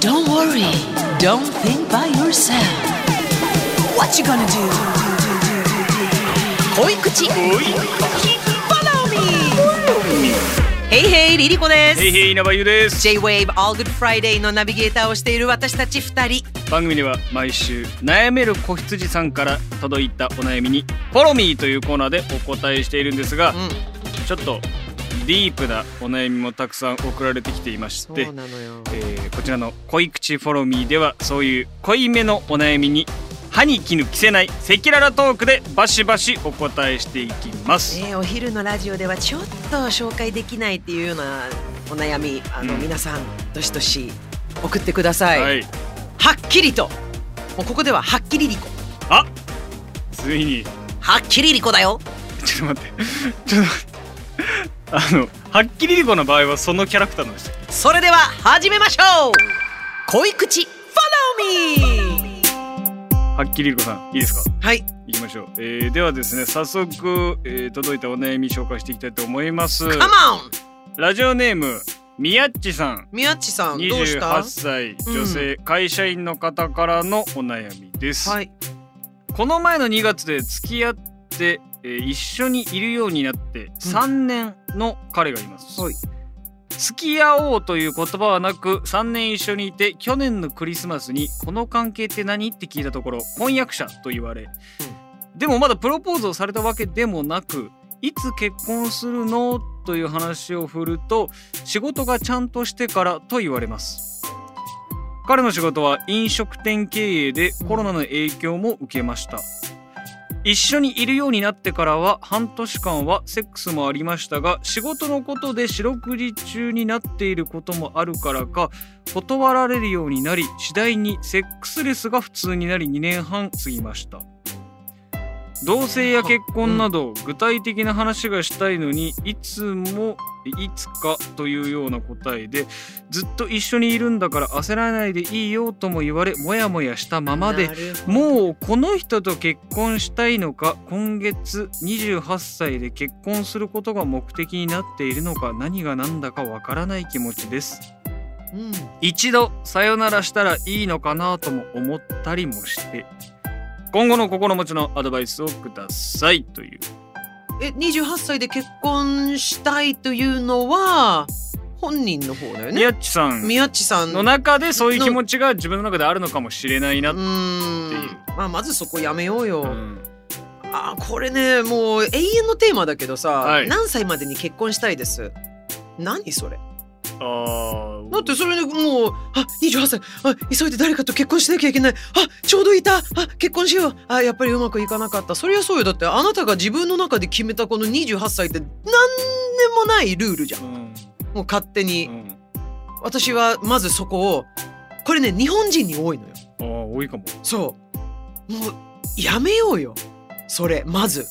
Don't worry. Don't think by yourself. What you gonna do? 濃い口. Hey hey リリコですへいへい稲葉優です J-Wave All Good Friday のナビゲーターをしている私たち二人番組では毎週悩める子羊さんから届いたお悩みに「フォロミー」というコーナーでお答えしているんですが、うん。ちょっとディープなお悩みもたくさん送られてきていましてえーこちらの「恋口フォロミー」ではそういう濃いめのお悩みに歯に衣着せない赤裸々トークでバシバシお答えしていきます。えーお昼のラジオではちょっと紹介できないっていうようなお悩みあの、うん。皆さんどしどし送ってください、はい、はっきりと。もうここでははっきりりこ。あついに。はっきりりこだよ。ちょっと待って。ちょっと待って。あのはっきりりこの場合はそのキャラクターなんですよそれでは始めましょう。恋口 Follow me はっきりりこさんいいですか？はい。いきましょう、えー、ではですね早速、えー届いたお悩み紹介していきたいと思います。Come on! ラジオネームみやっちさん。宮地さんどうした？28歳女性、会社員の方からのお悩みです、はい。この前の2月で付き合って、えー一緒にいるようになって3年の彼がいます、はい付き合おうという言葉はなく3年一緒にいて去年のクリスマスに「この関係って何?」って聞いたところ婚約者と言われ、でもまだプロポーズをされたわけでもなくいつ結婚するの？という話を振ると仕事がちゃんとしてからと言われます。彼の仕事は飲食店経営でコロナの影響も受けました一緒にいるようになってからは半年間はセックスもありましたが仕事のことで四六時中になっていることもあるからか断られるようになり次第にセックスレスが普通になり2年半過ぎました。同棲や結婚など具体的な話がしたいのにいつもいつかというような答えでずっと一緒にいるんだから焦らないでいいよとも言われモヤモヤしたままでもうこの人と結婚したいのか今月28歳で結婚することが目的になっているのか何が何だかわからない気持ちです。うん。一度さよならしたらいいのかなとも思ったりもして今後の心持ちのアドバイスをください。という。え28歳で結婚したいというのは本人の方だよね？宮っちさん。宮地さん。の中でそういう気持ちが自分の中であるのかもしれないなうっていう。まあまずそこやめようよ、うん。あこれねもう永遠のテーマだけどさ、はい。何歳までに結婚したいです？何それ？あー。だってそれでもうあ28歳。あ急いで誰かと結婚しなきゃいけない。あちょうどいた。あ結婚しよう。あやっぱりうまくいかなかった。そりゃそうよ。だってあなたが自分の中で決めたこの28歳って何でもないルールじゃん。うん。もう勝手に、うん。私はまずそこをこれね日本人に多いのよ。あー多いかも。そう。もうやめようよ。それまず。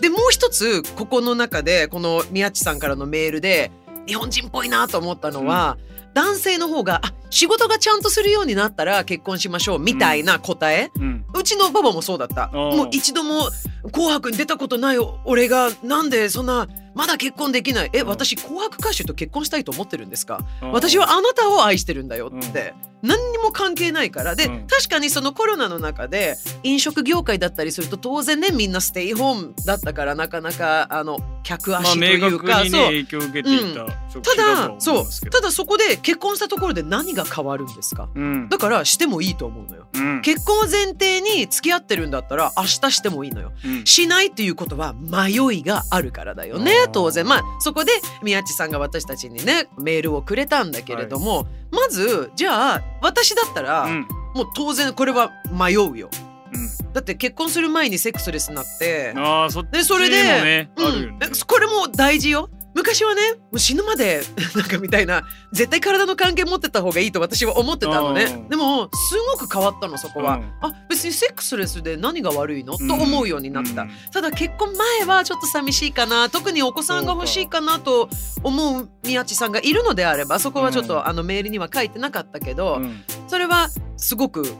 でもう一つここの中でこの宮地さんからのメールで日本人っぽいなと思ったのは、男性の方があ仕事がちゃんとするようになったら結婚しましょうみたいな答え、うん。うちのパパもそうだった。ーもう一度も「紅白」に出たことない俺がなんでそんなまだ結婚できない。えうん私紅白歌手と結婚したいと思ってるんですか？私はあなたを愛してるんだよって、何にも関係ないから。で、うん。確かにそのコロナの中で飲食業界だったりすると当然ねみんなステイホームだったからなかなかあの客まあ足と明いうか、確にねそう。影響を受けていた職た種だそう。ただそこで結婚したところで何が変わるんですか？うんだからしてもいいと思うのよ。うん。結婚を前提に付き合ってるんだったら明日してもいいのよ。うん。しないっていうことは迷いがあるからだよね当然。まあそこで宮地さんが私たちにねメールをくれたんだけれども、まずじゃあ私だったら、うん。もう当然これは迷うよ。うんだって結婚する前にセックスレスになって。ああそでそれで、もね。うん。ね。えこれも大事よ。昔はねもう死ぬまで なんかみたいな絶対体の関係持ってた方がいいと私は思ってたのね。うん。でもすごく変わったのそこは、うん。あ別にセックスレスで何が悪いの、と思うようになった、うん。ただ結婚前はちょっと寂しいかな特にお子さんが欲しいかなと思う宮地さんがいるのであればそこはちょっと、うん。あのメールには書いてなかったけど、うん。それはすごく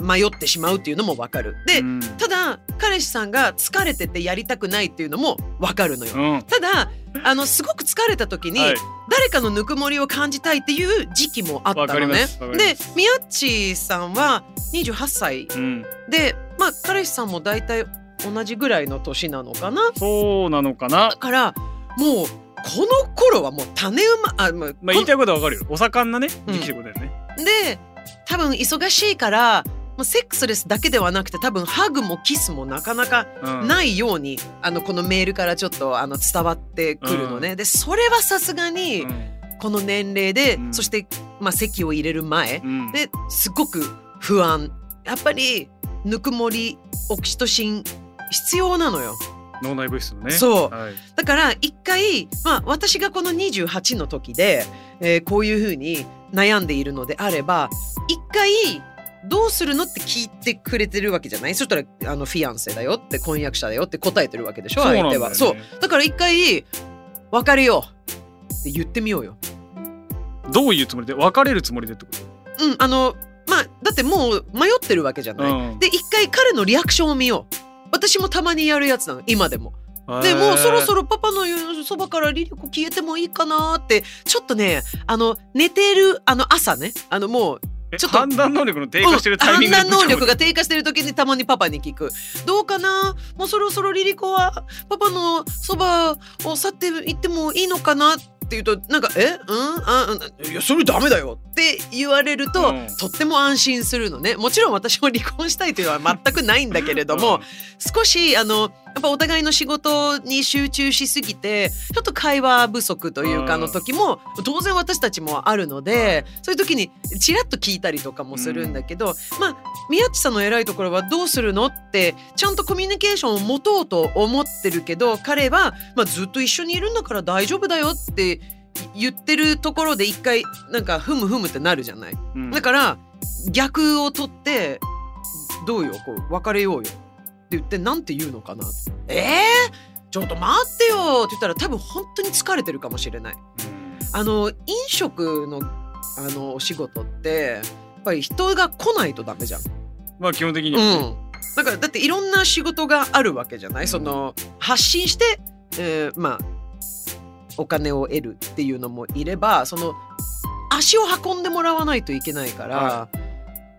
迷ってしまうっていうのもわかる。で、うん。ただ彼氏さんが疲れててやりたくないっていうのもわかるのよ。うん。ただあのすごく疲れた時に、はい。誰かのぬくもりを感じたいっていう時期もあったのね。で宮地さんは28歳。うん。でまあ彼氏さんも大体同じぐらいの年なのかな。そうなのかな。だからもうこの頃はもう種馬あ、まあまあ言いたいことはわかるよ。お盛んなねうん。時期ってことだよね。で多分忙しいからセックスレスだけではなくて多分ハグもキスもなかなかうん。ないように、あのこのメールからちょっとあの伝わってくるのね、でそれはさすがにうん。この年齢で、うん。そして、まあ、席を入れる前うん。ですごく不安。やっぱりぬくもりオキシトシン必要なのよ。脳内物質のね。そう。はい。だから一回、まあ、私がこの28の時で、えーこういうふうに悩んでいるのであれば一回どうするのって聞いてくれてるわけじゃない？そしたらあのフィアンセだよって婚約者だよって答えてるわけでしょそうなんだよね。相手は。そう。だから一回別れようって言ってみようよ。どういうつもりで？別れるつもりでってこうんあのまあだってもう迷ってるわけじゃない、とうん。で一回彼のリアクションを見よう。私もたまにやるやつなの今でも。でもうそろそろパパのそばからリリコ消えてもいいかなって。ちょっとねあの寝てるあの朝ね。あのもうえちょっと。判断能力の低下してるタイミングで判断能力が低下してる時にたまにパパに聞く。どうかな？もうそろそろリリコはパパのそばを去っていってもいいのかな？って言うとなんか「え？うん？あうん。いやそれダメだよ」って言われると、うん。とっても安心するのね。もちろん私も離婚したいというのは全くないんだけれども、少しあのやっぱお互いの仕事に集中しすぎてちょっと会話不足というかうん。の時も当然私たちもあるのでそういう時にちらっと聞いたりとかもするんだけど、まあ宮地さんの偉いところはどうするのってちゃんとコミュニケーションを持とうと思ってるけど彼は、まあ、ずっと一緒にいるんだから大丈夫だよって言ってるところで一回なんかふむふむってなるじゃない。うん。だから逆を取ってどうよこう別れようよ言ってなんて言うのかなえー、ちょっと待ってよ。って言ったら多分本当に疲れてるかもしれない。あの飲食のあのお仕事ってやっぱり人が来ないとダメじゃん。まあ基本的に。うん。だからだっていろんな仕事があるわけじゃない、うん。その発信して、えーまあお金を得るっていうのもいればその足を運んでもらわないといけないから、は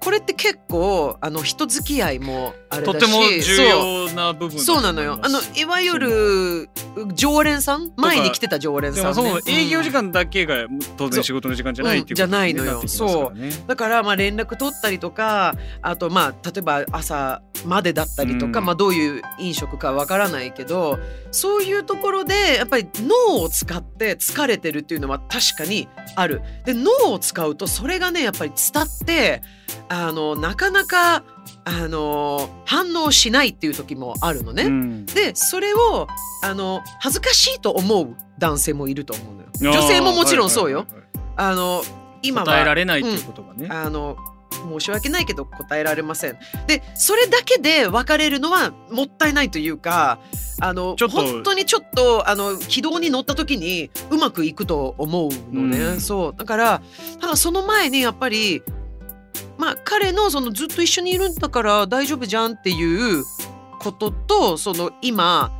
これって結構あの人付き合いもあれだしとても重そう要な部分そうなのよ。あのいわゆる常連さん前に来てた常連でさん、ね、もその営業時間間だけが当然仕事の時間じゃないっていうじゃないのよになってきますからね。だからまあ連絡取ったりとかあとまあ例えば朝までだったりとか、うん。まあどういう飲食かわからないけどそういうところでやっぱり脳を使って疲れてるっていうのは確かにある。で脳を使うとそれがねやっぱり伝ってあのなかなかあの反応しないっていう時もあるのね。うんでそれをあの恥ずかしいと思う男性もいると思うのよ。女性ももちろんそうよ。あの今は答えられないっていうことがね、あの申し訳ないけど答えられません。でそれだけで別れるのはもったいないというかあの本当にちょっとあの軌道に乗った時にうまくいくと思うのね。うんそうだからただその前にやっぱりまあ彼のそのずっと一緒にいるんだから大丈夫じゃんっていうこととその今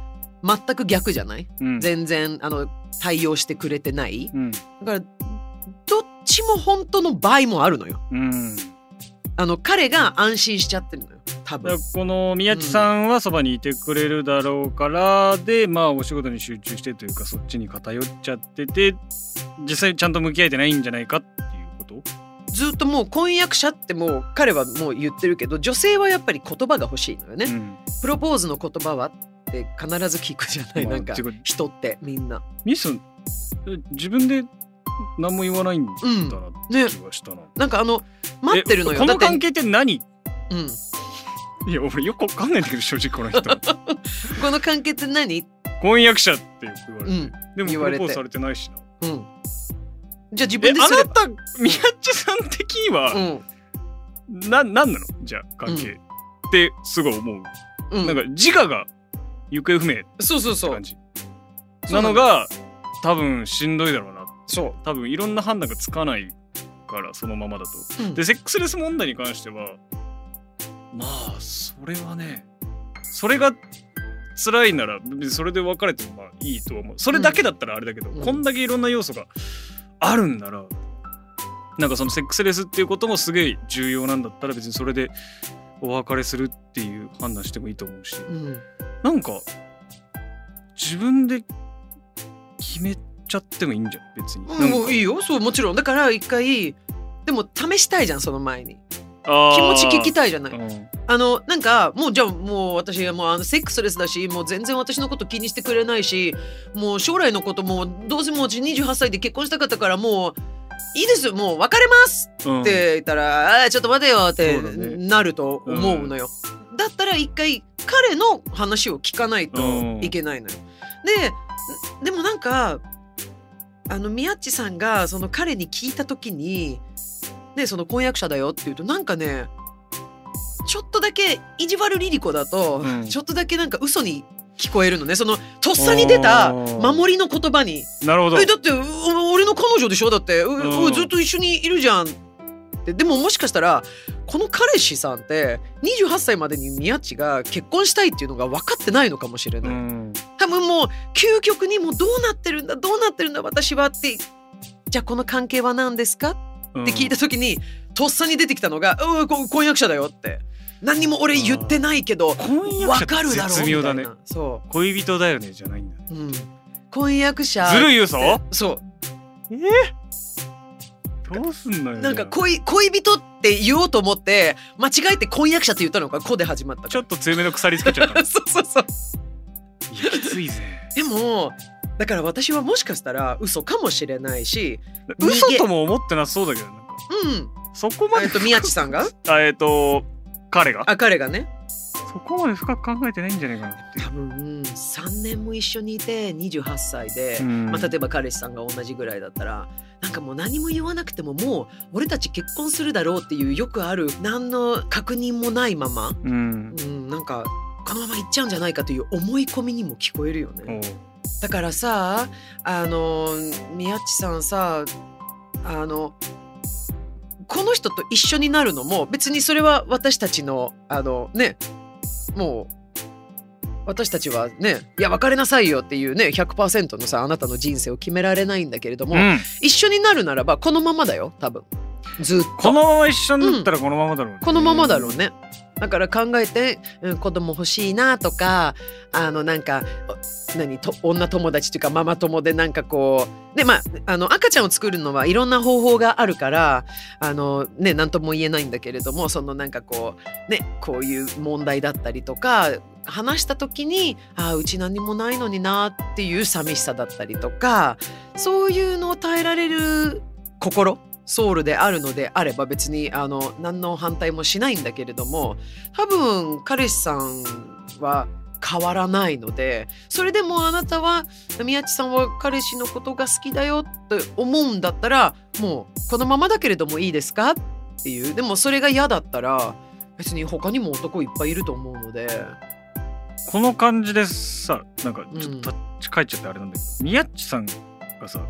全く逆じゃない？うん全然あの対応してくれてない？うんだからどっちも本当の場合もあるのよ。うんあの彼が安心しちゃってるのよ多分。この宮地さんはそばにいてくれるだろうからでまあお仕事に集中してというかそっちに偏っちゃってて実際ちゃんと向き合えてないんじゃないかっていうこと？ずっともう婚約者ってもう彼はもう言ってるけど女性はやっぱり言葉が欲しいのよね。うん。プロポーズの言葉はって必ず聞くじゃない、まあなんか人ってみんな。ミス自分で何も言わないんだうんなって気がしたな、なんかあの待ってるのよ。この関係って何？うん、いや俺よくわかんないんだけど正直この人。この関係って何？婚約者ってよく言われて、うん。でも言われて。プロポーズされてないしな。うんじゃあ自え分であなた宮地さん的には、うん。ななんなの？じゃあ関係、ってすごい思う、うん。なんか自我が行方不明そうそうそう。なのが多分しんどいだろうなそ多分いろんな判断がつかないからそのままだと。う、うん。でセックスレス問題に関してはまあそれはねそれが辛いならそれで別れてもまあいいとは思う。それだけだったらあれだけど、うん。こんだけいろんな要素があるんならなんかそのセックスレスっていうこともすげえ重要なんだったら別にそれでお別れするっていう判断してもいいと思うし。うん。なんか自分で決めちゃってもいいんじゃん別に。なんか。もういいよ。そうもちろん。だから一回でも試したいじゃんその前に気持ち聞きたいじゃない。うん。あのなんかもうじゃあもう私はもうあのセックスレスだしもう全然私のこと気にしてくれないしもう将来のこともどうせもううち28歳で結婚したかったからもういいですもう別れますうんって言ったら、あーちょっと待てよってなると思うのよ。だったら一回彼の話を聞かないといけないのよ。ででもなんかあの宮地さんがその彼に聞いた時にでその婚約者だよって言うとなんかねちょっとだけ意地悪リリコだと、うん。ちょっとだけなんか嘘に聞こえるのね。そのとっさに出た守りの言葉に。なるほど。えだってう俺の彼女でしょ？だってずっと一緒にいるじゃんって。でももしかしたらこの彼氏さんって28歳までに宮地が結婚したいっていうのが分かってないのかもしれない、うん。多分もう究極にもうどうなってるんだどうなってるんだ私はって。じゃあこの関係は何ですか？って聞いた時に、とっさに出てきたのが「うんこ婚約者だよ」って。何にも俺言ってないけど婚約者分かるだろ？うみたいな。ねそ恋人だよねじゃないんだね。う、うん、婚約者ずるい嘘？そう。どうすんのよなんか恋恋人って言おうと思って間違えて婚約者って言ったのが「子」で始まったちょっと強めの。鎖つけちゃったそうそうそういやきついぜでもだから私はもしかしたら嘘かもしれないし嘘とも思ってなさそうだけどなんかうん。そこまでえっと宮地さんが？あえっと彼が？あ彼がね。そこまで深く考えてないんじゃないかなっていう。多分3年も一緒にいて28歳で、うん。まあ、例えば彼氏さんが同じぐらいだったらなんかもう何も言わなくてももう俺たち結婚するだろうっていうよくある何の確認もないまま、うん。うん、なんかこのまま行っちゃうんじゃないかという思い込みにも聞こえるよね。だからさあの宮地さんさあのこの人と一緒になるのも別にそれは私たちのあのねもう私たちはねいや別れなさいよっていうね100%のさあなたの人生を決められないんだけれども、うん。一緒になるならばこのままだよ多分。ずっと。このまま一緒になったらこのままだろうね。このままだろうね。だから考えて、うん、子供欲しいなとかあのなんか何と女友達というかママ友でなんかこうでまああの赤ちゃんを作るのはいろんな方法があるからあのね何とも言えないんだけれどもそのなんかこうねこういう問題だったりとか話した時にああうち何もないのになっていう寂しさだったりとかそういうのを耐えられる心ソウルであるのであれば別にあの何の反対もしないんだけれども多分彼氏さんは変わらないのでそれでもあなたは宮地さんは彼氏のことが好きだよって思うんだったらもうこのままだけれどもいいですかっていうでもそれが嫌だったら別に他にも男いっぱいいると思うので。この感じでさなんかちょっうんとタッチ返っちゃってあれなん。だけど、宮地さんがさ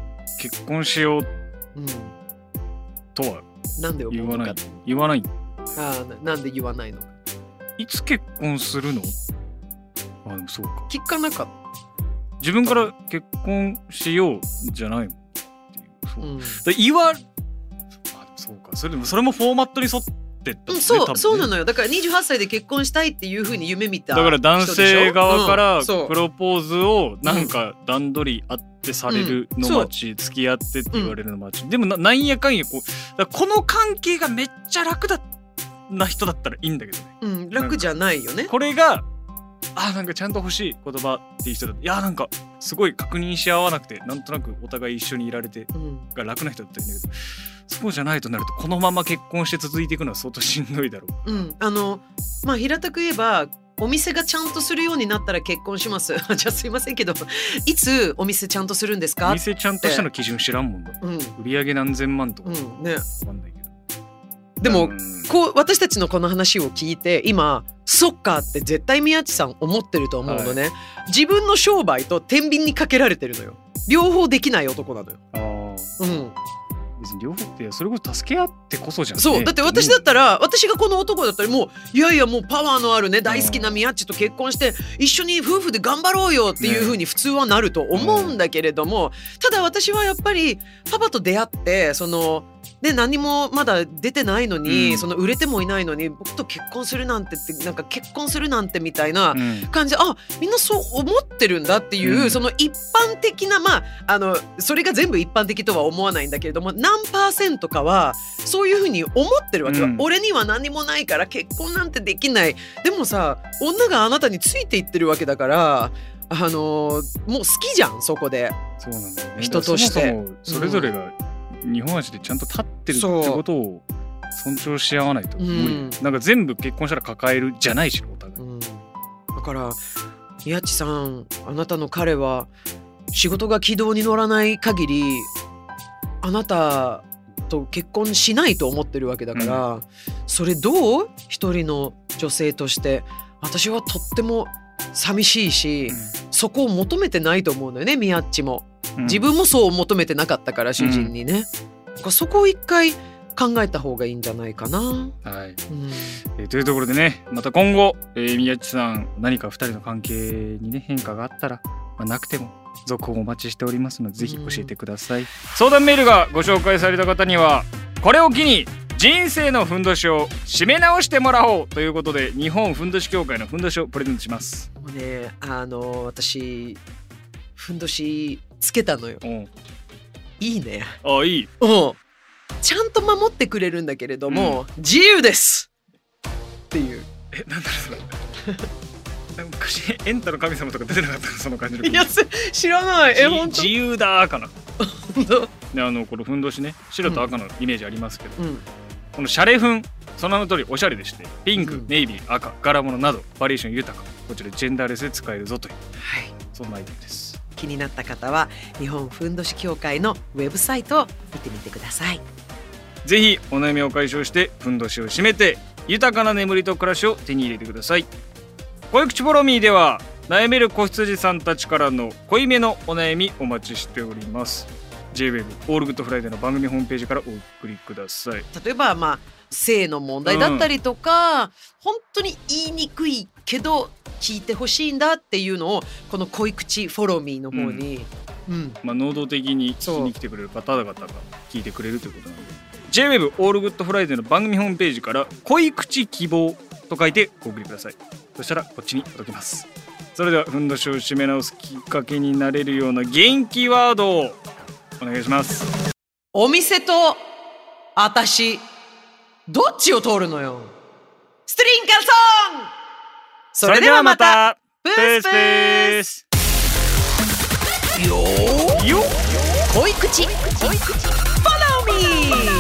結婚しよううんとはなんで言わない。言わない。あーななんで言わないのか。いつ結婚するの？あでもそうか。聞かなかっ自分から結婚しようじゃないもんっていうそう、た、うん。だ言わあでもそうか。それでもそれもフォーマットに沿ってったねうん、そう、そうなのよ。だから28歳で結婚したいっていうふうに夢見ただから男性側からプロポーズをなんか段取りあってされるの待ち、付き合ってって言われるの待ち、でもななんやかんやこうこの関係がめっちゃ楽だな人だったらいいんだけどね。うん、楽じゃないよね。これがあなんかちゃんと欲しい言葉っていう人だといやなんかすごい確認し合わなくてなんとなくお互い一緒にいられてうん、が楽な人だったんだけどそうじゃないとなるとこのまま結婚して続いていくのは相当しんどいだろう。うん、あのまあ平たく言えばお店がちゃんとするようになったら結婚します。じゃあすいませんけどいつお店ちゃんとするんですか？店ちゃんとしたの基準知らんもんだ。うん。売上何千万とか。うん。ね。わかんないでもうんこう私たちのこの話を聞いて今そっかって絶対宮地さん思ってると思うのね、自分の商売と天秤にかけられてるのよ。両方できない男なのよ、あー。うん、別に両方ってそれこそ助け合ってこそじゃんね。そう。だって私だったら私がこの男だったらもういやいやもうパワーのあるね大好きな宮地と結婚して一緒に夫婦で頑張ろうよっていう風に普通はなると思うんだけれどもただ私はやっぱりパパと出会ってそので何もまだ出てないのに、うん。その売れてもいないのに僕と結婚するなんてってなんか結婚するなんてみたいなうん。感じ。であみんなそう思ってるんだっていう、うん。その一般的なまああのそれが全部一般的とは思わないんだけれども何パーセントかはそういうふうに思ってるわけよ、うん。俺には何もないから結婚なんてできない。でもさ女があなたについていってるわけだからあのもう好きじゃんそこで。ね。人として。そもそもそれぞれが日本足でちゃんと立ってるってことを尊重し合わないと無理、うん。なんか全部結婚したら抱えるじゃないしお互い、うん、だから宮地さんあなたの彼は仕事が軌道に乗らない限りあなたと結婚しないと思ってるわけだから、それどう一人の女性として私はとっても寂しいし、そこを求めてないと思うのよね宮っちも。うん自分もそう求めてなかったから主人にね、だからそこを一回考えた方がいいんじゃないかな、うん、はい、えーというところでねまた今後、えー宮地さん何か2人の関係にね変化があったら、まあ、なくても続報お待ちしておりますのでぜひ教えてください、相談メールがご紹介された方にはこれを機に人生のふんどしを締め直してもらおうということで日本ふんどし協会のふんどしをプレゼントします。もうねあの私ふんどしつけたのよ。うん。いいね。あいい。うん。ちゃんと守ってくれるんだけれども、自由です。っていう。えなんだろうそれ。なんか昔エンタの神様とか出てなかったその感じの。いやす知らない。え本当？自由だーかな。本当？であのこのふんどしね白と赤のイメージありますけど、うん。このシャレ粉その名の通りおしゃれでして。ピンク、うん。ネイビー赤柄物などバリエーション豊か。こちらジェンダーレスで使えるぞという。はい。そんなアイテムです気になった方は日本ふんどし協会のウェブサイトを見てみてください。ぜひお悩みを解消してふんどしを締めて豊かな眠りと暮らしを手に入れてください。恋口フォロミーでは悩める子羊さんたちからの濃いめのお悩みお待ちしております。JWEB オールグッドフライデーの番組ホームページからお送りください。例えばまあ性の問題だったりとか、本当に言いにくいけど聞いてほしいんだっていうのをこの濃い口 Follow Me の方に、うん。まあ、能動的に聞きに来てくれる方々が聞いてくれるということなので。JWEB オールグッドフライデーの番組ホームページから「濃い口希望」と書いてお送りください。そしたらこっちに届きます。それではふんどしを締め直すきっかけになれるような元気ワードをお願いします。お店と私どっちを通るのよ。ストリンカルソンそれではまた。ププース。プースよー。よっ。恋口。恋口。フォローミー